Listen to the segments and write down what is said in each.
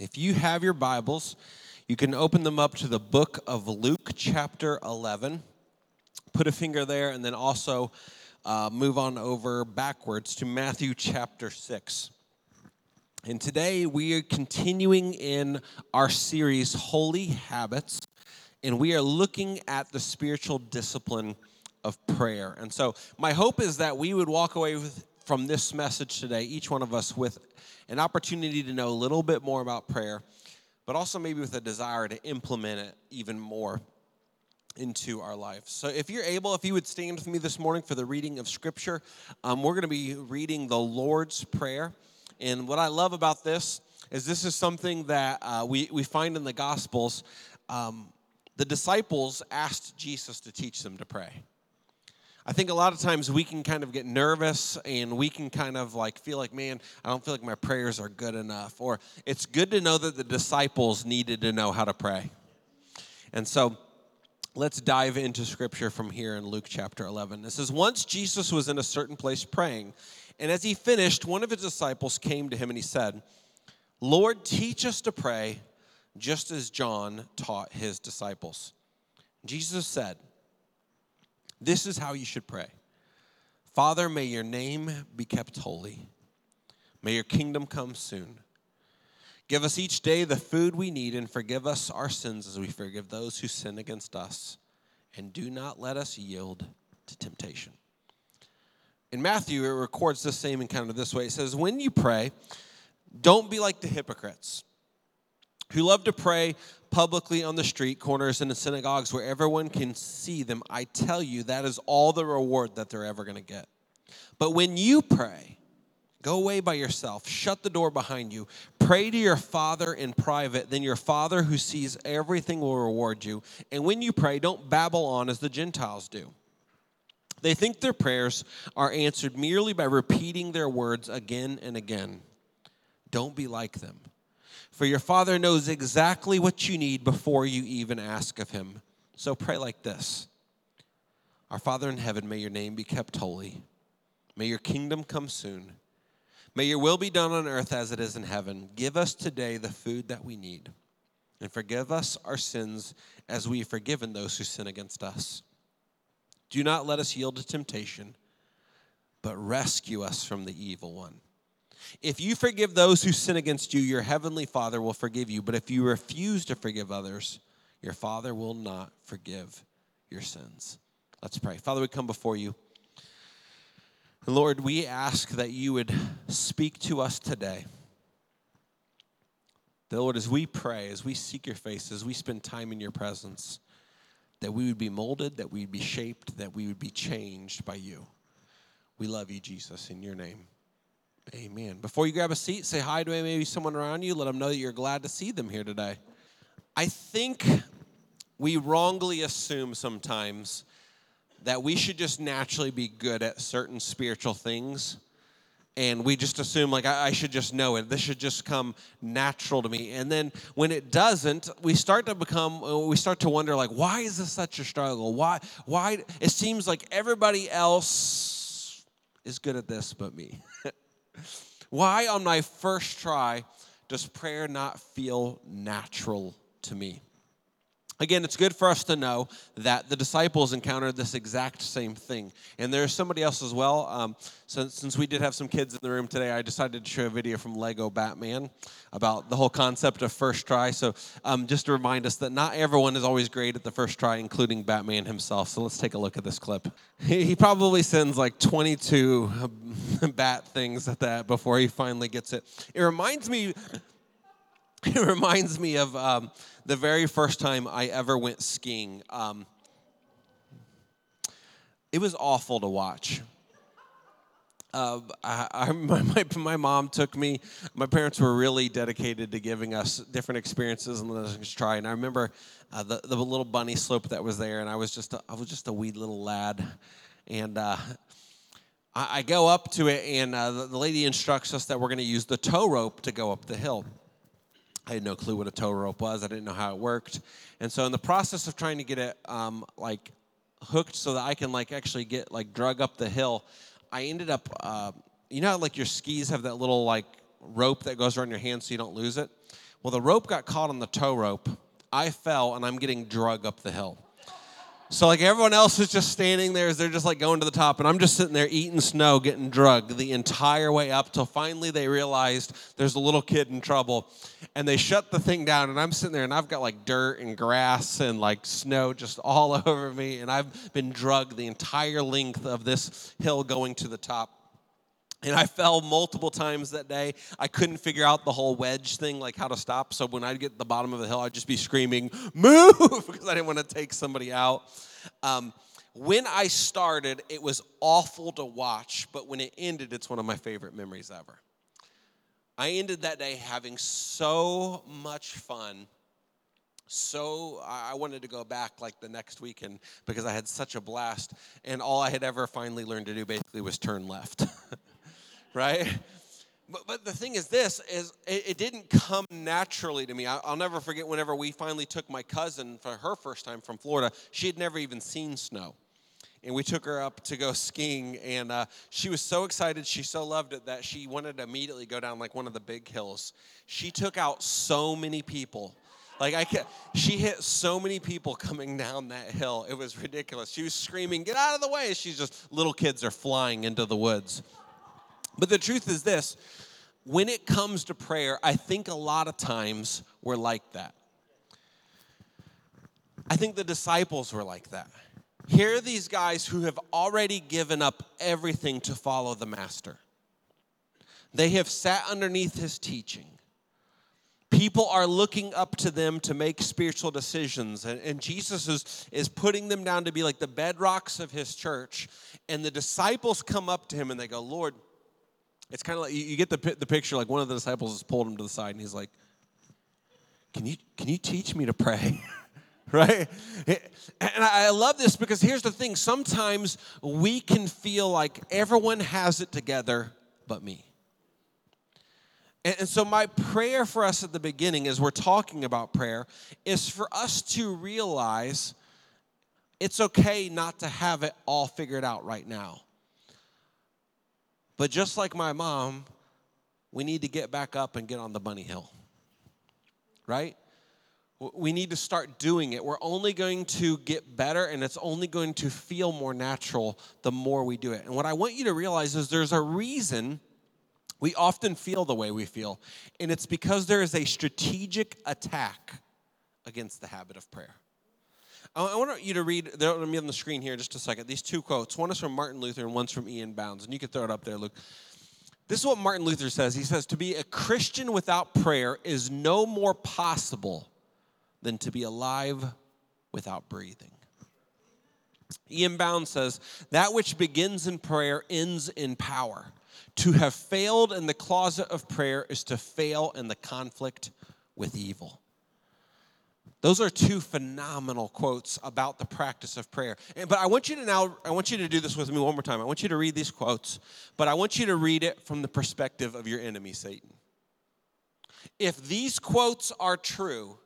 If you have your Bibles, you can open them up to the book of Luke, chapter 11. Put a finger there, and then also uh, move on over backwards to Matthew, chapter 6. And today we are continuing in our series, Holy Habits, and we are looking at the spiritual discipline of prayer. And so, my hope is that we would walk away with, from this message today, each one of us, with an opportunity to know a little bit more about prayer, but also maybe with a desire to implement it even more into our life. So, if you're able, if you would stand with me this morning for the reading of Scripture, um, we're going to be reading the Lord's Prayer. And what I love about this is this is something that uh, we, we find in the Gospels. Um, the disciples asked Jesus to teach them to pray. I think a lot of times we can kind of get nervous and we can kind of like feel like, man, I don't feel like my prayers are good enough. Or it's good to know that the disciples needed to know how to pray. And so let's dive into scripture from here in Luke chapter 11. It says, Once Jesus was in a certain place praying, and as he finished, one of his disciples came to him and he said, Lord, teach us to pray just as John taught his disciples. Jesus said, this is how you should pray Father, may your name be kept holy. May your kingdom come soon. Give us each day the food we need and forgive us our sins as we forgive those who sin against us. And do not let us yield to temptation. In Matthew, it records the same encounter this way. It says, When you pray, don't be like the hypocrites who love to pray publicly on the street corners and the synagogues where everyone can see them, I tell you, that is all the reward that they're ever going to get. But when you pray, go away by yourself, shut the door behind you, pray to your Father in private, then your Father who sees everything will reward you. And when you pray, don't babble on as the Gentiles do. They think their prayers are answered merely by repeating their words again and again. Don't be like them. For your Father knows exactly what you need before you even ask of Him. So pray like this Our Father in heaven, may your name be kept holy. May your kingdom come soon. May your will be done on earth as it is in heaven. Give us today the food that we need. And forgive us our sins as we have forgiven those who sin against us. Do not let us yield to temptation, but rescue us from the evil one. If you forgive those who sin against you, your heavenly Father will forgive you. But if you refuse to forgive others, your Father will not forgive your sins. Let's pray. Father, we come before you. Lord, we ask that you would speak to us today. That, Lord, as we pray, as we seek your face, as we spend time in your presence, that we would be molded, that we would be shaped, that we would be changed by you. We love you, Jesus, in your name. Amen. Before you grab a seat, say hi to maybe someone around you. Let them know that you're glad to see them here today. I think we wrongly assume sometimes that we should just naturally be good at certain spiritual things. And we just assume, like, I, I should just know it. This should just come natural to me. And then when it doesn't, we start to become, uh, we start to wonder, like, why is this such a struggle? Why, why? It seems like everybody else is good at this but me. Why, on my first try, does prayer not feel natural to me? Again, it's good for us to know that the disciples encountered this exact same thing. And there's somebody else as well. Um, since, since we did have some kids in the room today, I decided to show a video from Lego Batman about the whole concept of first try. So um, just to remind us that not everyone is always great at the first try, including Batman himself. So let's take a look at this clip. He, he probably sends like 22 bat things at that before he finally gets it. It reminds me. It reminds me of um, the very first time I ever went skiing. Um, it was awful to watch. Uh, I, I, my, my, mom took me. My parents were really dedicated to giving us different experiences and letting us try. And I remember uh, the, the little bunny slope that was there, and I was just a, I was just a wee little lad, and uh, I, I, go up to it, and uh, the, the lady instructs us that we're going to use the tow rope to go up the hill. I had no clue what a tow rope was. I didn't know how it worked. And so in the process of trying to get it um, like hooked so that I can like actually get like drug up the hill, I ended up, uh, you know, like your skis have that little like rope that goes around your hand so you don't lose it. Well, the rope got caught on the tow rope. I fell and I'm getting drug up the hill. So like everyone else is just standing there as they're just like going to the top, and I'm just sitting there eating snow, getting drugged the entire way up till finally they realized there's a little kid in trouble, and they shut the thing down, and I'm sitting there and I've got like dirt and grass and like snow just all over me, and I've been drugged the entire length of this hill going to the top. And I fell multiple times that day. I couldn't figure out the whole wedge thing, like how to stop. So when I'd get to the bottom of the hill, I'd just be screaming, move, because I didn't want to take somebody out. Um, when I started, it was awful to watch, but when it ended, it's one of my favorite memories ever. I ended that day having so much fun. So I wanted to go back like the next weekend because I had such a blast. And all I had ever finally learned to do basically was turn left. right? But, but the thing is this is it, it didn't come naturally to me I, will never forget whenever we finally took my cousin for her first time from florida she had never even seen snow and we took her up to go skiing and uh, she was so excited she so loved it that she wanted to immediately go down like one of the big hills she took out so many people like I can she hit so many people coming down that hill. It was ridiculous. She was screaming, "Get out of the way!" She's just little kids are flying into the woods. But the truth is this when it comes to prayer, I think a lot of times we're like that. I think the disciples were like that. Here are these guys who have already given up everything to follow the Master. They have sat underneath his teaching. People are looking up to them to make spiritual decisions. And, and, Jesus is, is putting them down to be like the bedrocks of his church. And the disciples come up to him and they go, Lord, it's kind of like you get the, the picture like one of the disciples has pulled him to the side and he's like, Can you, can you teach me to pray? right? And I love this because here's the thing sometimes we can feel like everyone has it together but me. And so, my prayer for us at the beginning, as we're talking about prayer, is for us to realize it's okay not to have it all figured out right now. But just like my mom, we need to get back up and get on the bunny hill. Right? We need to start doing it. We're only going to get better and it's only going to feel more natural the more we do it. And what I want you to realize is there's a reason we often feel the way we feel, and it's because there is a strategic attack against the habit of prayer. I want you to read, they're going to be on the screen here just a second, these two quotes. One is from Martin Luther and one's from E.M. Bounds. And you can throw it up there, Luke. This is what Martin Luther says. He says, To be a Christian without prayer is no more possible than to be alive without breathing. E.M. Bounds says, That which begins in prayer ends in power. To have failed in the closet of prayer is to fail in the conflict with evil. Those are two phenomenal quotes about the practice of prayer. And, but I want you to now, I want you to do this with me one more time. I want you to read these quotes, but I want you to read it from the perspective of your enemy, Satan. If these quotes are true,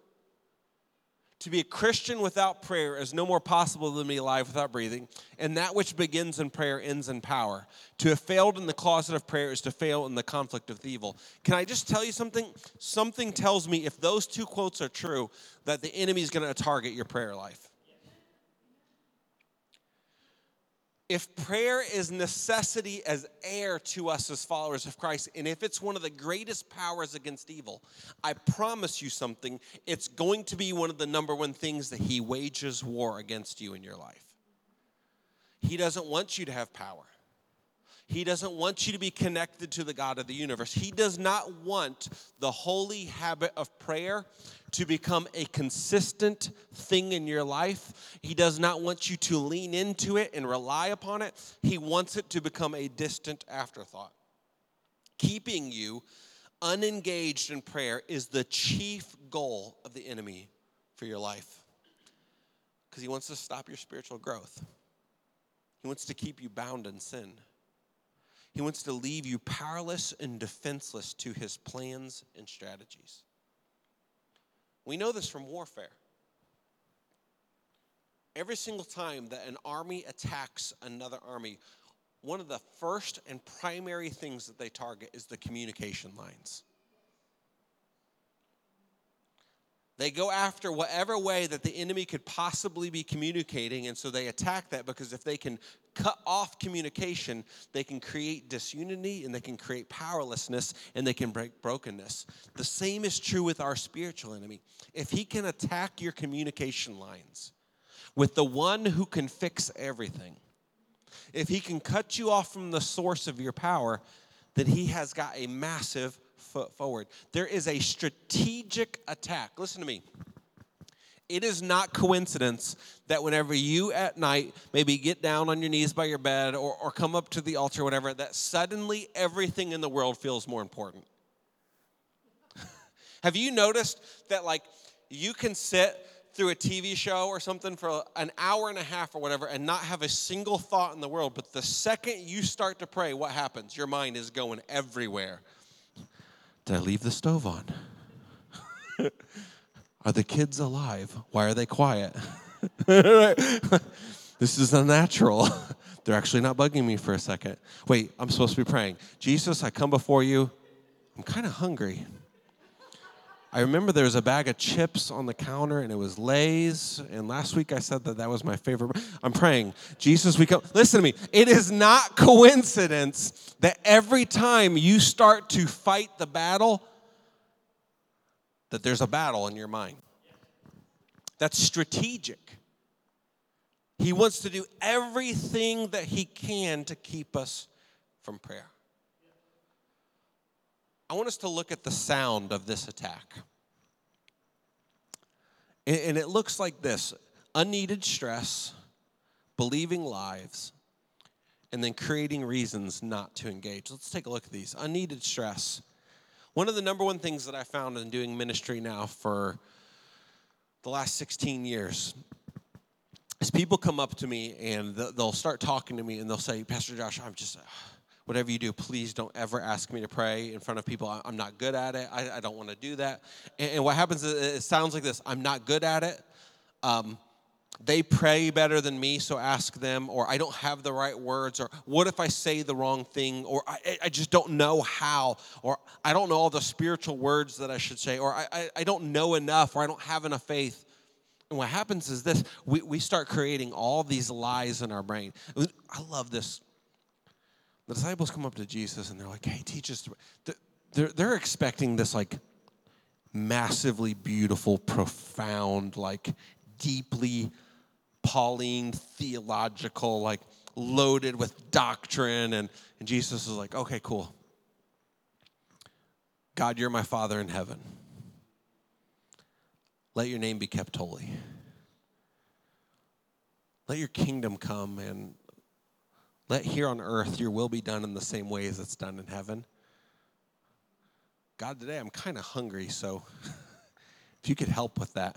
to be a Christian without prayer is no more possible than to be alive without breathing, and that which begins in prayer ends in power. To have failed in the closet of prayer is to fail in the conflict of evil. Can I just tell you something? Something tells me if those two quotes are true, that the enemy is going to target your prayer life. If prayer is necessity as air to us as followers of Christ, and if it's one of the greatest powers against evil, I promise you something, it's going to be one of the number one things that He wages war against you in your life. He doesn't want you to have power. He doesn't want you to be connected to the God of the universe. He does not want the holy habit of prayer to become a consistent thing in your life. He does not want you to lean into it and rely upon it. He wants it to become a distant afterthought. Keeping you unengaged in prayer is the chief goal of the enemy for your life because he wants to stop your spiritual growth, he wants to keep you bound in sin. He wants to leave you powerless and defenseless to his plans and strategies. We know this from warfare. Every single time that an army attacks another army, one of the first and primary things that they target is the communication lines. They go after whatever way that the enemy could possibly be communicating, and so they attack that because if they can cut off communication, they can create disunity and they can create powerlessness and they can break brokenness. The same is true with our spiritual enemy. If he can attack your communication lines with the one who can fix everything, if he can cut you off from the source of your power, then he has got a massive foot forward. There is a strategic attack. Listen to me. It is not coincidence that whenever you at night maybe get down on your knees by your bed or, or come up to the altar whatever, that suddenly everything in the world feels more important. Have you noticed that, like, you can sit through a TV show or something for an hour and a half or whatever and not have a single thought in the world, but the second you start to pray, what happens? Your mind is going everywhere. Did I leave the stove on? are the kids alive? Why are they quiet? this is unnatural. They're actually not bugging me for a second. Wait, I'm supposed to be praying. Jesus, I come before you. I'm kind of hungry. I remember there was a bag of chips on the counter and it was Lay's. And last week I said that that was my favorite. I'm praying, Jesus, we come. Listen to me. It is not coincidence that every time you start to fight the battle, that there's a battle in your mind. That's strategic. He wants to do everything that he can to keep us from prayer. I want us to look at the sound of this attack. And it looks like this unneeded stress, believing lies, and then creating reasons not to engage. Let's take a look at these. Unneeded stress. One of the number one things that I found in doing ministry now for the last 16 years is people come up to me and they'll start talking to me and they'll say, Pastor Josh, I'm just whatever you do, please don't ever ask me to pray in front of people. I'm not good at it. I, I don't want to do that. And, and, what happens is it sounds like this I'm not good at it. Um, they pray better than me, so ask them, or I don't have the right words, or what if I say the wrong thing, or I, I just don't know how, or I don't know all the spiritual words that I should say, or I, I, I don't know enough, or I don't have enough faith. And what happens is this we, we start creating all these lies in our brain. I love this the disciples come up to Jesus and they're like, hey, teach us. They're, they're expecting this like massively beautiful, profound, like deeply Pauline theological, like loaded with doctrine. And, and Jesus is like, okay, cool. God, you're my Father in heaven. Let your name be kept holy. Let your kingdom come and let here on earth your will be done in the same way as it's done in heaven. God, today I'm kind of hungry, so if you could help with that,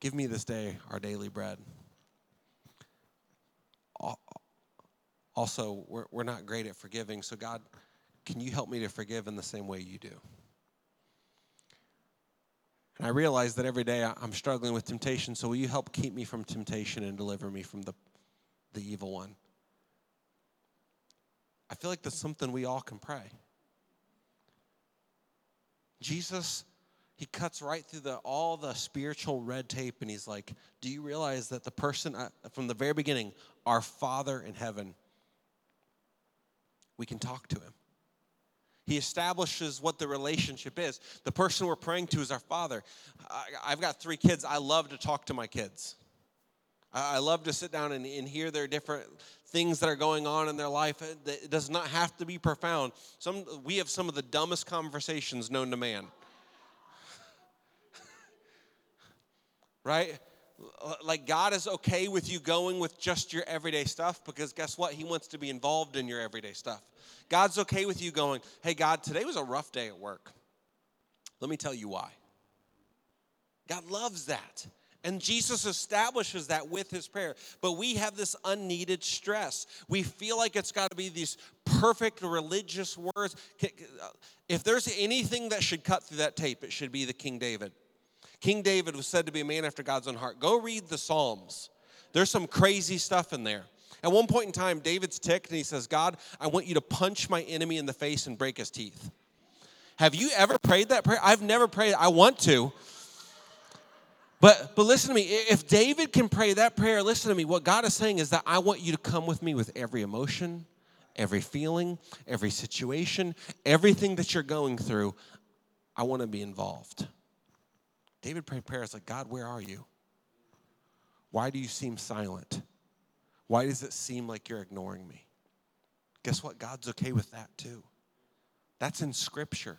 give me this day our daily bread. Also, we're, we're not great at forgiving, so God, can you help me to forgive in the same way you do? And I realize that every day I'm struggling with temptation, so will you help keep me from temptation and deliver me from the, the evil one? I feel like that's something we all can pray. Jesus, he cuts right through the, all the spiritual red tape and he's like, Do you realize that the person from the very beginning, our Father in heaven, we can talk to him? He establishes what the relationship is. The person we're praying to is our Father. I, I've got three kids. I love to talk to my kids. I love to sit down and, and, hear their different things that are going on in their life. It does not have to be profound. Some, we have some of the dumbest conversations known to man. right? Like God is okay with you going with just your everyday stuff because guess what? He wants to be involved in your everyday stuff. God's okay with you going, hey, God, today was a rough day at work. Let me tell you why. God loves that. And Jesus establishes that with his prayer. But we have this unneeded stress. We feel like it's got to be these perfect religious words. Uh, if there's anything that should cut through that tape, it should be the King David. King David was said to be a man after God's own heart. Go read the Psalms. There's some crazy stuff in there. At one point in time, David's ticked and he says, God, I want you to punch my enemy in the face and break his teeth. Have you ever prayed that prayer? I've never prayed. I want to But but listen to me. If David can pray that prayer, listen to me. What God is saying is that I want you to come with me with every emotion, every feeling, every situation, everything that you're going through. I want to be involved. David prayed prayers like, God, where are you? Why do you seem silent? Why does it seem like you're ignoring me? Guess what? God's okay with that too. That's in Scripture.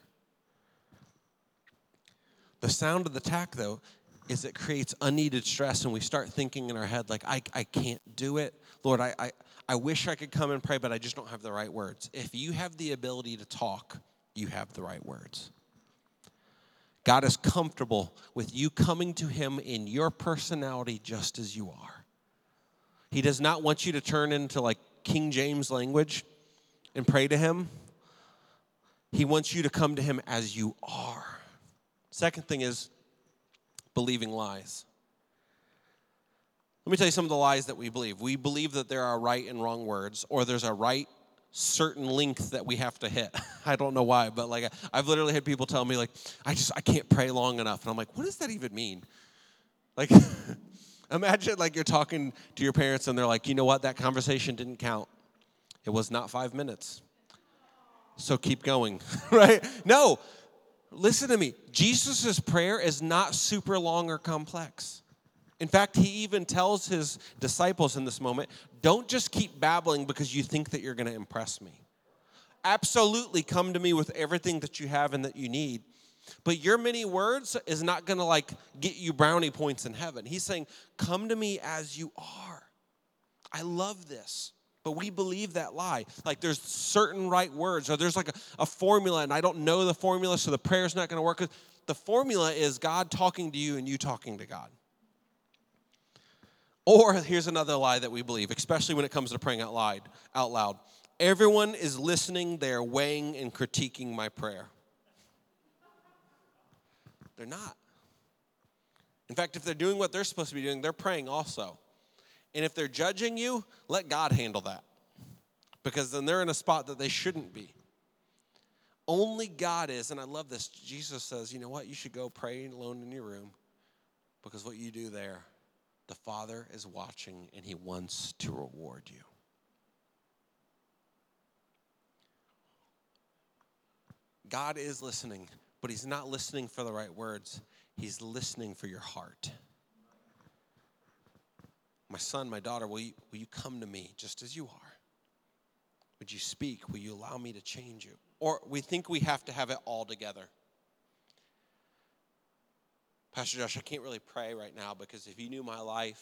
The sound of the tack, though, is it creates unneeded stress, and we start thinking in our head, like, I, I can't do it. Lord, I, I, I wish I could come and pray, but I just don't have the right words. If you have the ability to talk, you have the right words. God is comfortable with you coming to Him in your personality just as you are. He does not want you to turn into like King James language and pray to Him. He wants you to come to Him as you are. Second thing is believing lies. Let me tell you some of the lies that we believe. We believe that there are right and wrong words, or there's a right certain length that we have to hit. I don't know why, but like I've literally had people tell me like I just I can't pray long enough, and I'm like, what does that even mean? Like, imagine like you're talking to your parents and they're like, you know what, that conversation didn't count. It was not five minutes. So keep going, right? No, listen to me. Jesus' prayer is not super long or complex. In fact, he even tells his disciples in this moment don't just keep babbling because you think that you're going to impress me. Absolutely come to me with everything that you have and that you need. But your many words is not going to like get you brownie points in heaven. He's saying, "Come to me as you are." I love this. But we believe that lie. Like there's certain right words, or there's like a, a formula, and I don't know the formula, so the prayer's not going to work. The formula is God talking to you and you talking to God. Or here's another lie that we believe, especially when it comes to praying out loud. Out loud. Everyone is listening, they're weighing and critiquing my prayer. They're not. In fact, if they're doing what they're supposed to be doing, they're praying also. And if they're judging you, let God handle that. Because then they're in a spot that they shouldn't be. Only God is, and I love this. Jesus says, you know what? You should go pray alone in your room because what you do there the Father is watching and He wants to reward you. God is listening, but He's not listening for the right words, He's listening for your heart. My son, my daughter, will you, will you come to me just as you are? Would you speak? Will you allow me to change you? Or we think we have to have it all together. Pastor Josh, I can't really pray right now because if you knew my life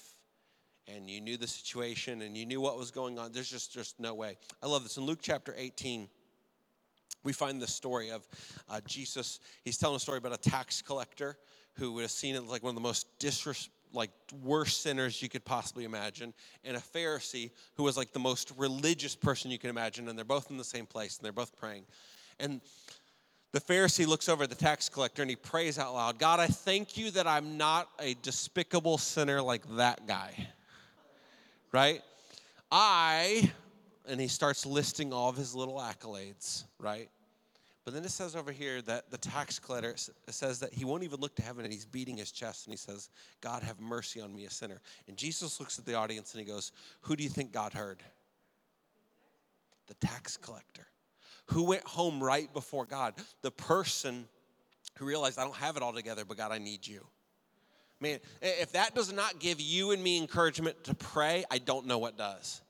and you knew the situation and you knew what was going on, there's just, just no way. I love this. In Luke chapter 18, we find the story of uh, Jesus. He's telling a story about a tax collector who would have seen it like one of the most disres- like worst sinners you could possibly imagine, and a Pharisee who was like the most religious person you can imagine, and they're both in the same place and they're both praying. And the Pharisee looks over at the tax collector and he prays out loud God, I thank you that I'm not a despicable sinner like that guy. Right? I, and he starts listing all of his little accolades, right? But then it says over here that the tax collector says that he won't even look to heaven and he's beating his chest and he says, God, have mercy on me, a sinner. And Jesus looks at the audience and he goes, Who do you think God heard? The tax collector who went home right before God? The person who realized, I don't have it all together, but God, I need you. Man, if that does not give you and me encouragement to pray, I don't know what does.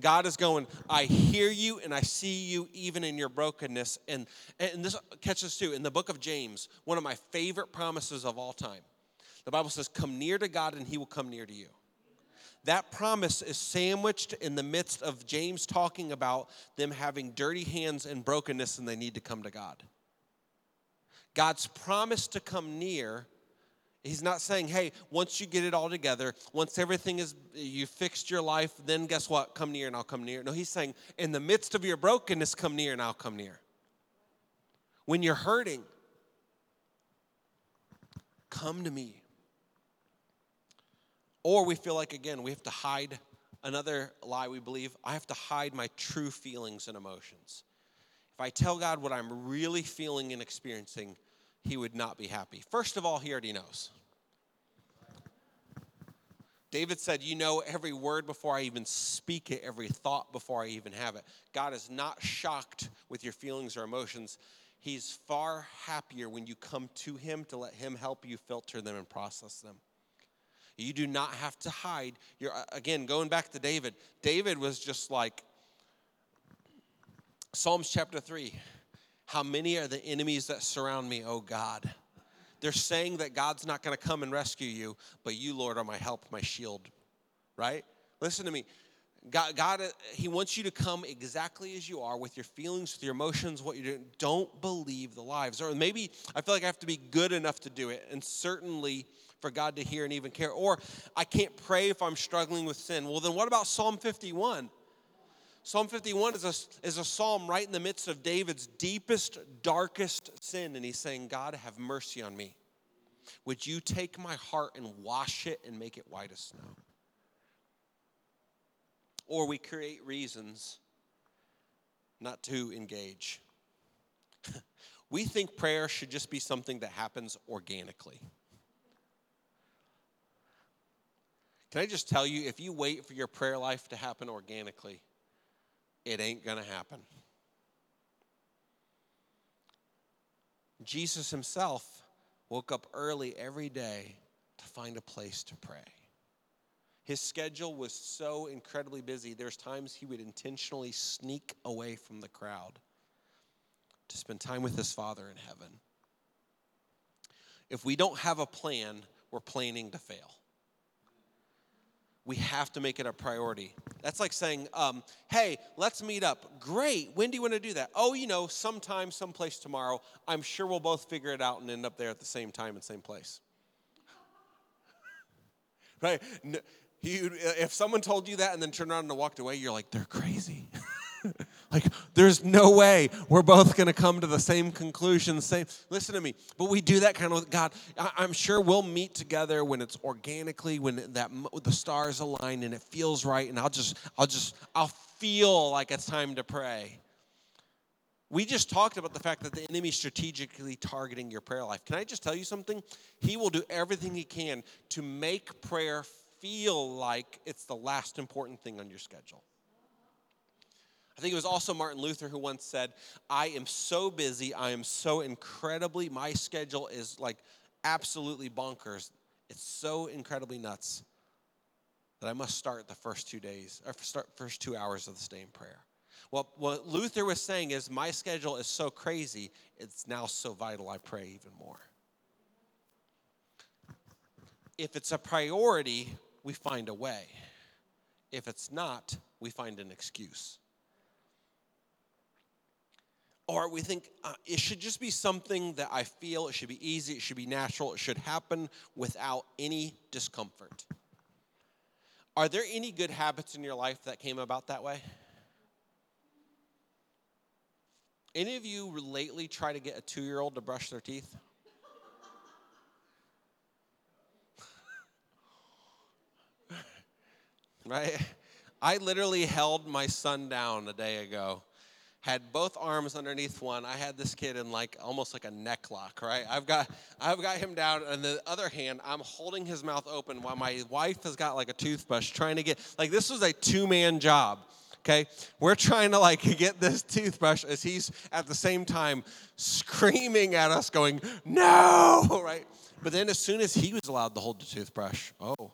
God is going, I hear you and I see you even in your brokenness. And, and this catches too. In the book of James, one of my favorite promises of all time, the Bible says, Come near to God and he will come near to you. That promise is sandwiched in the midst of James talking about them having dirty hands and brokenness and they need to come to God. God's promise to come near, he's not saying, hey, once you get it all together, once everything is, you fixed your life, then guess what? Come near and I'll come near. No, he's saying, in the midst of your brokenness, come near and I'll come near. When you're hurting, come to me. Or we feel like, again, we have to hide another lie we believe I have to hide my true feelings and emotions. If I tell God what I'm really feeling and experiencing, He would not be happy. First of all, He already knows. David said, You know every word before I even speak it, every thought before I even have it. God is not shocked with your feelings or emotions. He's far happier when you come to Him to let Him help you filter them and process them. You do not have to hide. You're, uh, again, going back to David, David was just like Psalms chapter 3 How many are the enemies that surround me, oh God? They're saying that God's not going to come and rescue you, but you, Lord, are my help, my shield, right? Listen to me. God, God, uh, He wants you to come exactly as you are with your feelings, with your emotions, what you're doing. Don't believe the lies. Or maybe I feel like I have to be good enough to do it, and certainly for God to hear and even care. Or I can't pray if I'm struggling with sin. Well, then what about Psalm 51? Psalm 51 is a, is a psalm right in the midst of David's deepest, darkest sin. And he's saying, God, have mercy on me. Would you take my heart and wash it and make it white as snow? Or we create reasons not to engage. we think prayer should just be something that happens organically. Can I just tell you, if you wait for your prayer life to happen organically, it ain't going to happen. Jesus himself woke up early every day to find a place to pray. His schedule was so incredibly busy, there's times he would intentionally sneak away from the crowd to spend time with his Father in heaven. If we don't have a plan, we're planning to fail we have to make it a priority. That's like saying, um, hey, let's meet up. Great. When do you want to do that? Oh, you know, sometime, someplace tomorrow. I'm sure we'll both figure it out and end up there at the same time and same place. right? If someone told you that and then turned around and walked away, you're like, they're crazy. like, there's no way we're both going to come to the same conclusion. Same. Listen to me. But we do that kind of God. I, am sure we'll meet together when it's organically, when that the stars align and it feels right, and I'll just, I'll just, I'll feel like it's time to pray. We just talked about the fact that the enemy is strategically targeting your prayer life. Can I just tell you something? He will do everything he can to make prayer feel like it's the last important thing on your schedule. I think it was also Martin Luther who once said, I am so busy, I am so incredibly, my schedule is like absolutely bonkers. It's so incredibly nuts that I must start the first two days, or start first two hours of the day in prayer. Well, what Luther was saying is, my schedule is so crazy, it's now so vital I pray even more. If it's a priority, we find a way. If it's not, we find an excuse. Or we think uh, it should just be something that I feel, it should be easy, it should be natural, it should happen without any discomfort. Are there any good habits in your life that came about that way? Any of you lately try to get a two year old to brush their teeth? right? I literally held my son down a day ago had both arms underneath one. I had this kid in like almost like a neck lock, right? I've got I've got him down, and the other hand, I'm holding his mouth open while my wife has got like a toothbrush trying to get like this was a two-man job. Okay, we're trying to like get this toothbrush as he's at the same time screaming at us, going, "No!" Right? But then, as soon as he was allowed to hold the toothbrush, oh,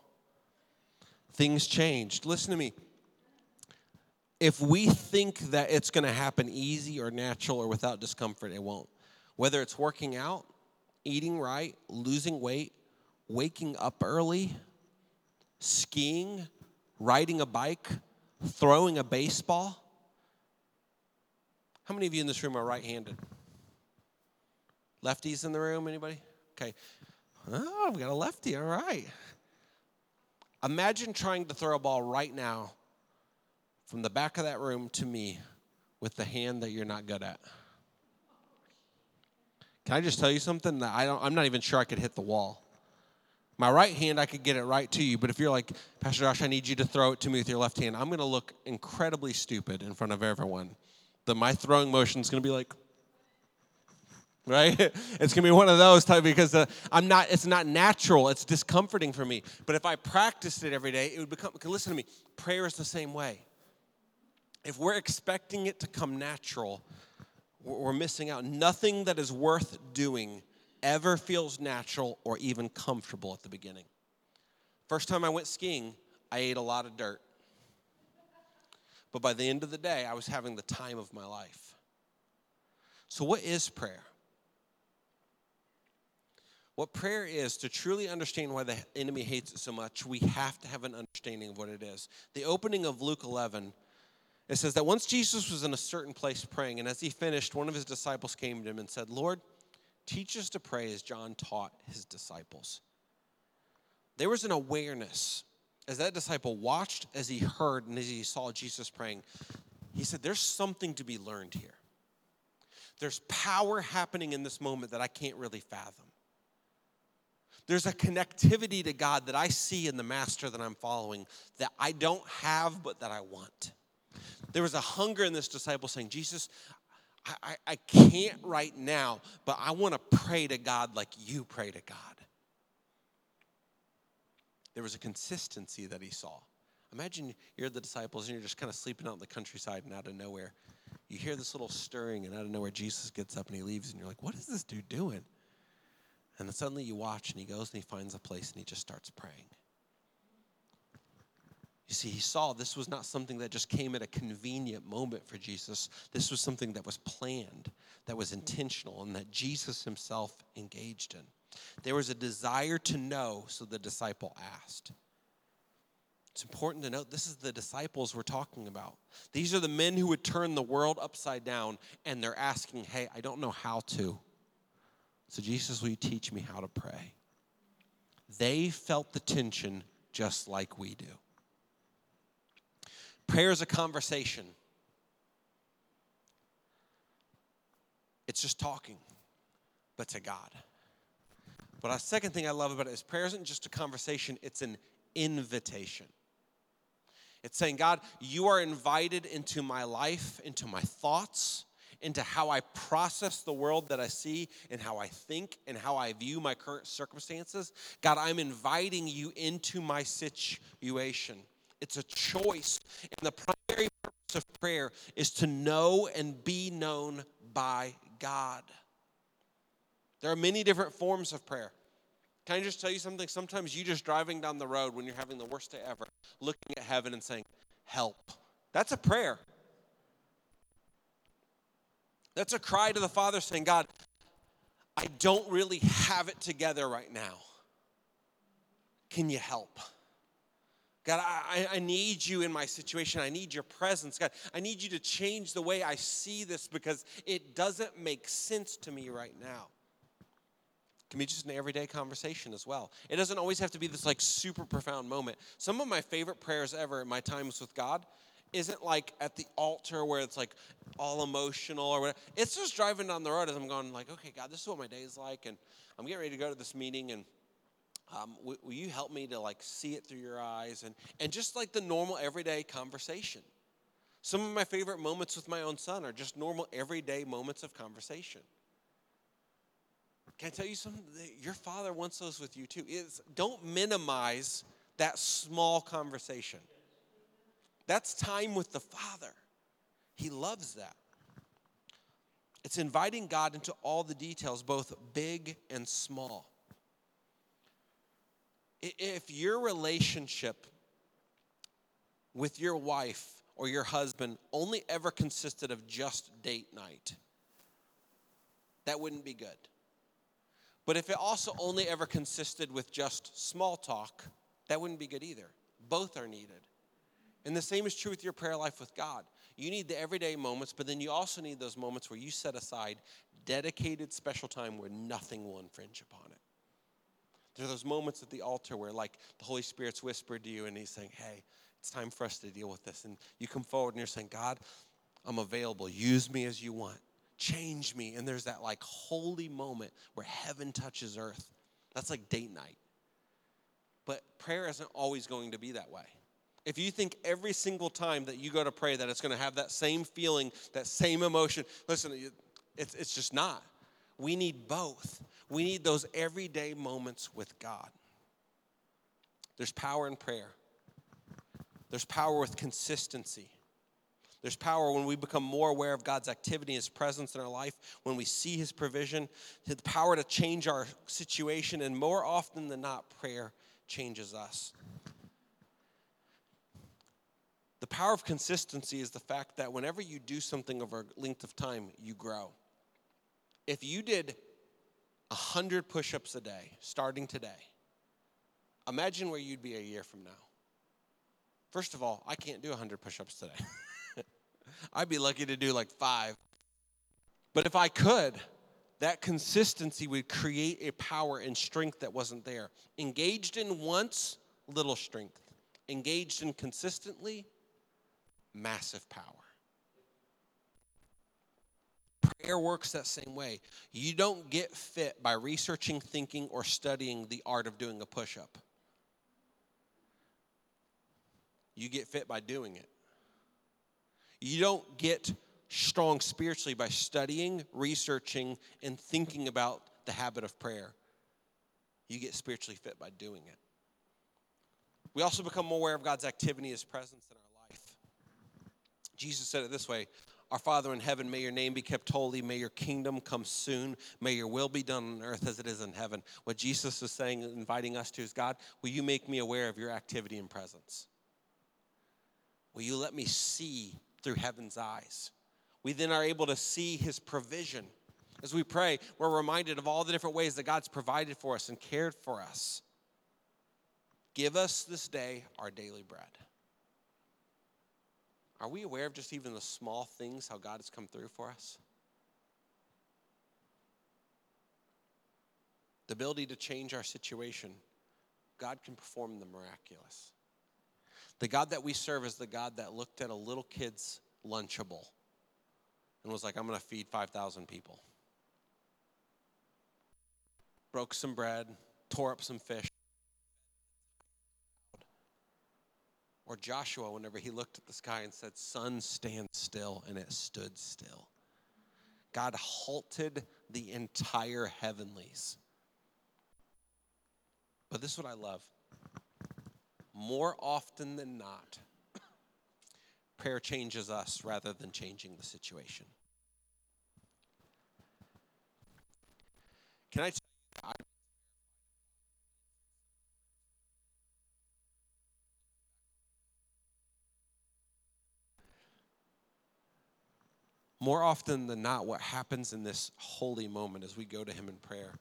things changed. Listen to me if we think that it's going to happen easy or natural or without discomfort, it won't. Whether it's working out, eating right, losing weight, waking up early, skiing, riding a bike, throwing a baseball. How many of you in this room are right handed? Lefties in the room? Anybody? Okay. Oh, we got a lefty. All right. Imagine trying to throw a ball right now from the back of that room to me with the hand that you're not good at. Can I just tell you something that I don't I'm not even sure I could hit the wall. My right hand I could get it right to you, but if you're like, Pastor Josh, I need you to throw it to me with your left hand, I'm going to look incredibly stupid in front of everyone. That my throwing motion is going to be like right? It's gonna be one of those type because uh, I'm not. It's not natural. It's discomforting for me. But if I practiced it every day, it would become. Listen to me. Prayer is the same way. If we're expecting it to come natural, we're missing out. Nothing that is worth doing ever feels natural or even comfortable at the beginning. First time I went skiing, I ate a lot of dirt. But by the end of the day, I was having the time of my life. So, what is prayer? What prayer is, to truly understand why the enemy hates it so much, we have to have an understanding of what it is. The opening of Luke 11, it says that once Jesus was in a certain place praying, and as he finished, one of his disciples came to him and said, Lord, teach us to pray as John taught his disciples. There was an awareness as that disciple watched, as he heard, and as he saw Jesus praying, he said, There's something to be learned here. There's power happening in this moment that I can't really fathom. There's a connectivity to God that I see in the master that I'm following that I don't have, but that I want. There was a hunger in this disciple saying, Jesus, I, I, I can't right now, but I want to pray to God like you pray to God there was a consistency that he saw. Imagine you're the disciples and you're just kind of sleeping out in the countryside and out of nowhere. You hear this little stirring, and out of nowhere, Jesus gets up and he leaves, and you're like, what is this dude doing? And then suddenly you watch, and he goes and he finds a place and he just starts praying. You see, he saw this was not something that just came at a convenient moment for Jesus. This was something that was planned, that was intentional, and that Jesus himself engaged in. There was a desire to know, so the disciple asked. It's important to note this is the disciples we're talking about. These are the men who would turn the world upside down, and they're asking, Hey, I don't know how to. So, Jesus, will you teach me how to pray? They felt the tension just like we do. Prayer is a conversation, it's just talking, but to God. But a second thing I love about it is prayer isn't just a conversation, it's an invitation. It's saying, God, you are invited into my life, into my thoughts, into how I process the world that I see and how I think and how I view my current circumstances. God, I'm inviting you into my situation. It's a choice. And the primary purpose of prayer is to know and be known by God. There are many different forms of prayer. Can I just tell you something? Sometimes you just driving down the road when you're having the worst day ever, looking at heaven and saying, Help. That's a prayer. That's a cry to the Father saying, God, I don't really have it together right now. Can you help? God, I, I need you in my situation. I need your presence. God, I need you to change the way I see this because it doesn't make sense to me right now can be just an everyday conversation as well. It doesn't always have to be this like super profound moment. Some of my favorite prayers ever in my times with God isn't like at the altar where it's like all emotional or whatever. It's just driving down the road as I'm going like, okay, God, this is what my day is like, and I'm getting ready to go to this meeting, and um, will, will you help me to like see it through your eyes and and just like the normal everyday conversation. Some of my favorite moments with my own son are just normal everyday moments of conversation. Can I tell you something? Your father wants those with you too. is don't minimize that small conversation. That's time with the Father. He loves that. It's inviting God into all the details, both big and small. If your relationship with your wife or your husband only ever consisted of just date night, that wouldn't be good. But if it also only ever consisted with just small talk, that wouldn't be good either. Both are needed. And the same is true with your prayer life with God. You need the everyday moments, but then you also need those moments where you set aside dedicated special time where nothing will infringe upon it. There are those moments at the altar where, like, the Holy Spirit's whispered to you and He's saying, Hey, it's time for us to deal with this. And you come forward and you're saying, God, I'm available. Use me as you want change me. And there's that like holy moment where heaven touches earth. That's like date night. But prayer isn't always going to be that way. If you think every single time that you go to pray that it's going to have that same feeling, that same emotion, listen, it's, it's just not. We need both. We need those everyday moments with God. There's power in prayer, there's power with consistency. There's power when we become more aware of God's activity, His presence in our life, when we see His provision, the power to change our situation, and more often than not, prayer changes us. The power of consistency is the fact that whenever you do something over a length of time, you grow. If you did 100 push ups a day starting today, imagine where you'd be a year from now. First of all, I can't do 100 push ups today. I'd be lucky to do like five. But if I could, that consistency would create a power and strength that wasn't there. Engaged in once, little strength. Engaged in consistently, massive power. Prayer works that same way. You don't get fit by researching, thinking, or studying the art of doing a push up. You get fit by doing it. You don't get strong spiritually by studying, researching, and thinking about the habit of prayer. You get spiritually fit by doing it. We also become more aware of God's activity, His presence in our life. Jesus said it this way Our Father in heaven, may your name be kept holy. May your kingdom come soon. May your will be done on earth as it is in heaven. What Jesus is saying, inviting us to, is God, will you make me aware of your activity and presence? Will you let me see through heaven's eyes. We then are able to see his provision. As we pray, we're reminded of all the different ways that God's provided for us and cared for us. Give us this day our daily bread. Are we aware of just even the small things, how God has come through for us? The ability to change our situation, God can perform the miraculous. The God that we serve is the God that looked at a little kid's Lunchable and was like, I'm going to feed 5,000 people. Broke some bread, tore up some fish. Or Joshua, whenever he looked at the sky and said, Sun, stand still, and it stood still. God halted the entire heavenlies. But this is what I love more often than not, prayer changes us rather than changing the situation. Can I tell more often than not, what happens in this holy moment as we go to Him in prayer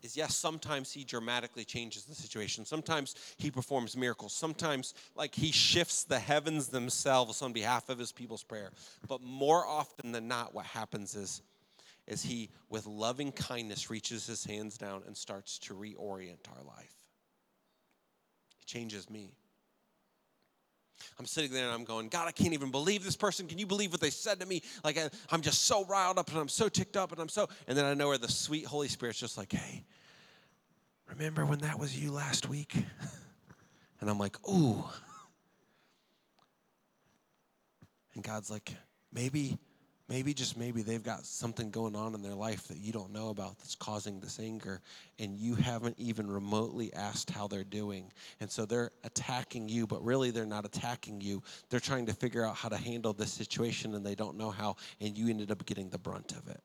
is yes, sometimes he dramatically changes the situation. Sometimes he performs miracles. Sometimes, like, he shifts the heavens themselves on behalf of his people's prayer. But more often than not, what happens is, is he, with loving kindness, reaches his hands down and starts to reorient our life. He changes me. I'm sitting there and I'm going, God, I can't even believe this person. Can you believe what they said to me? Like, I, am just so riled up and I'm so ticked up and I'm so. And then I know where the sweet Holy Spirit's just like, hey, remember when that was you last week? And I'm like, ooh. And God's like, maybe Maybe, just maybe, they've got something going on in their life that you don't know about that's causing this anger, and you haven't even remotely asked how they're doing. And so they're attacking you, but really they're not attacking you. They're trying to figure out how to handle this situation, and they don't know how, and you ended up getting the brunt of it.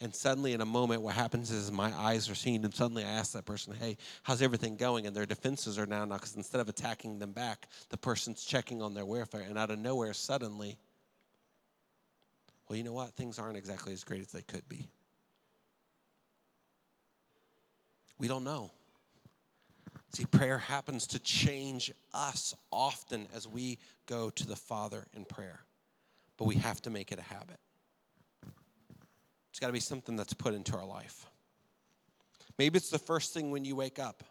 And suddenly, in a moment, what happens is my eyes are seeing, and suddenly I ask that person, Hey, how's everything going? And their defenses are down now because instead of attacking them back, the person's checking on their welfare, and out of nowhere, suddenly, well, you know what? Things aren't exactly as great as they could be. We don't know. See, prayer happens to change us often as we go to the Father in prayer, but we have to make it a habit. It's got to be something that's put into our life. Maybe it's the first thing when you wake up.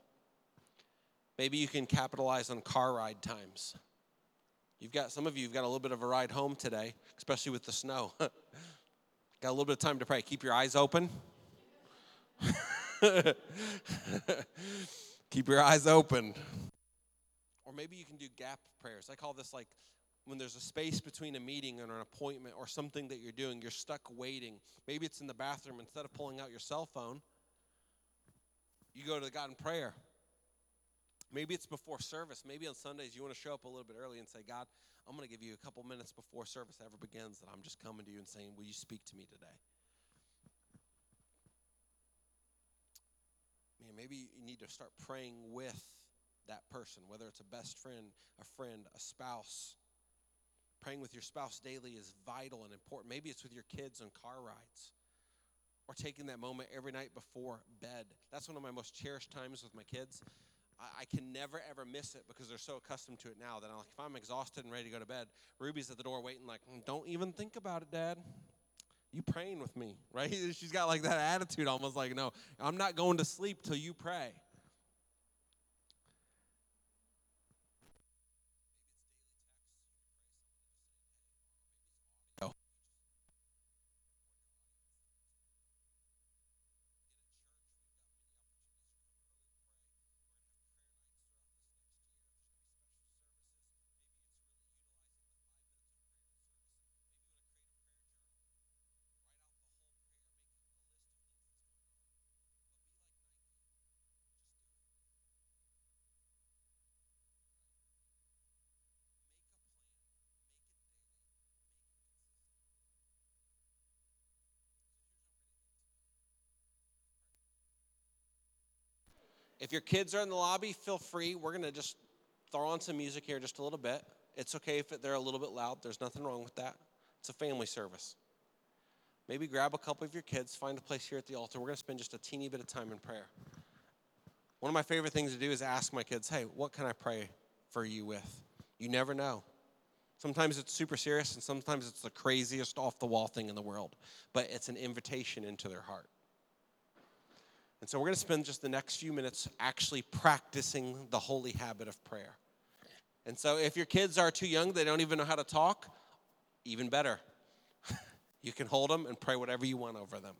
Maybe you can capitalize on car ride times. You've got some of you you've got a little bit of a ride home today, especially with the snow. got a little bit of time to pray. Keep your eyes open. Keep your eyes open. Or maybe you can do gap prayers. I call this like when there's a space between a meeting and an appointment or something that you're doing, you're stuck waiting. Maybe it's in the bathroom. Instead of pulling out your cell phone, you go to the God in prayer. Maybe it's before service. Maybe on Sundays you want to show up a little bit early and say, God, I'm going to give you a couple minutes before service ever begins that I'm just coming to you and saying, Will you speak to me today? Man, maybe you need to start praying with that person, whether it's a best friend, a friend, a spouse. Praying with your spouse daily is vital and important. Maybe it's with your kids on car rides or taking that moment every night before bed. That's one of my most cherished times with my kids. I, I can never ever miss it because they're so accustomed to it now that I'm like, if I'm exhausted and ready to go to bed, Ruby's at the door waiting, like, mm, don't even think about it, Dad. You praying with me, right? She's got like that attitude almost like, no, I'm not going to sleep till you pray. If your kids are in the lobby, feel free. We're going to just throw on some music here just a little bit. It's okay if they're a little bit loud, there's nothing wrong with that. It's a family service. Maybe grab a couple of your kids, find a place here at the altar. We're going to spend just a teeny bit of time in prayer. One of my favorite things to do is ask my kids, hey, what can I pray for you with? You never know. Sometimes it's super serious, and sometimes it's the craziest off the wall thing in the world, but it's an invitation into their heart. And so we're going to spend just the next few minutes actually practicing the holy habit of prayer. And so if your kids are too young, they don't even know how to talk, even better. you can hold them and pray whatever you want over them.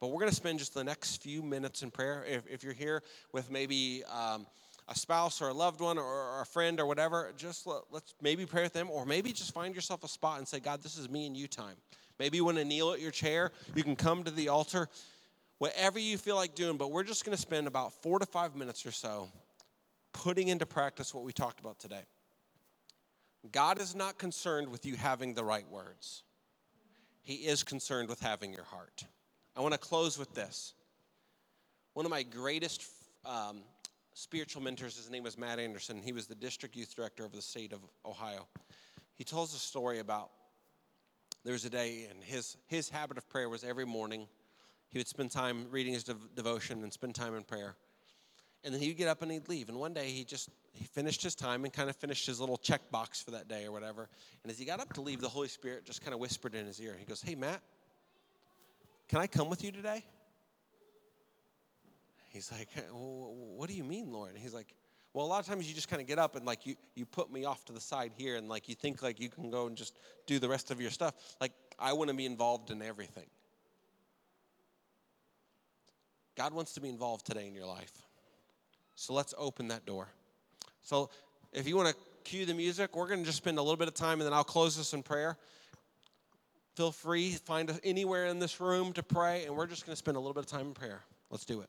But we're going to spend just the next few minutes in prayer. If, if you're here with maybe um, a spouse or a loved one or, or a friend or whatever, just let, let's maybe pray with them, or maybe just find yourself a spot and say, God, this is me and you time. Maybe you want to kneel at your chair. You can come to the altar whatever you feel like doing, but we're just going to spend about four to five minutes or so putting into practice what we talked about today. God is not concerned with you having the right words, He is concerned with having your heart. I want to close with this. One of my greatest um, spiritual mentors, his name was Matt Anderson. He was the district youth director of the state of Ohio. He tells a story about there was a day, and his, his habit of prayer was every morning he would spend time reading his dev- devotion and spend time in prayer. And then he'd get up and he'd leave. And one day he just he finished his time and kind of finished his little check box for that day or whatever. And as he got up to leave, the Holy Spirit just kind of whispered in his ear. He goes, Hey, Matt, can I come with you today? He's like, What do you mean, Lord? And he's like, well, a lot of times you just kind of get up and like you, you put me off to the side here and like you think like you can go and just do the rest of your stuff. Like I want to be involved in everything. God wants to be involved today in your life. So let's open that door. So if you want to cue the music, we're going to just spend a little bit of time and then I'll close this in prayer. Feel free, find anywhere in this room to pray, and we're just going to spend a little bit of time in prayer. Let's do it.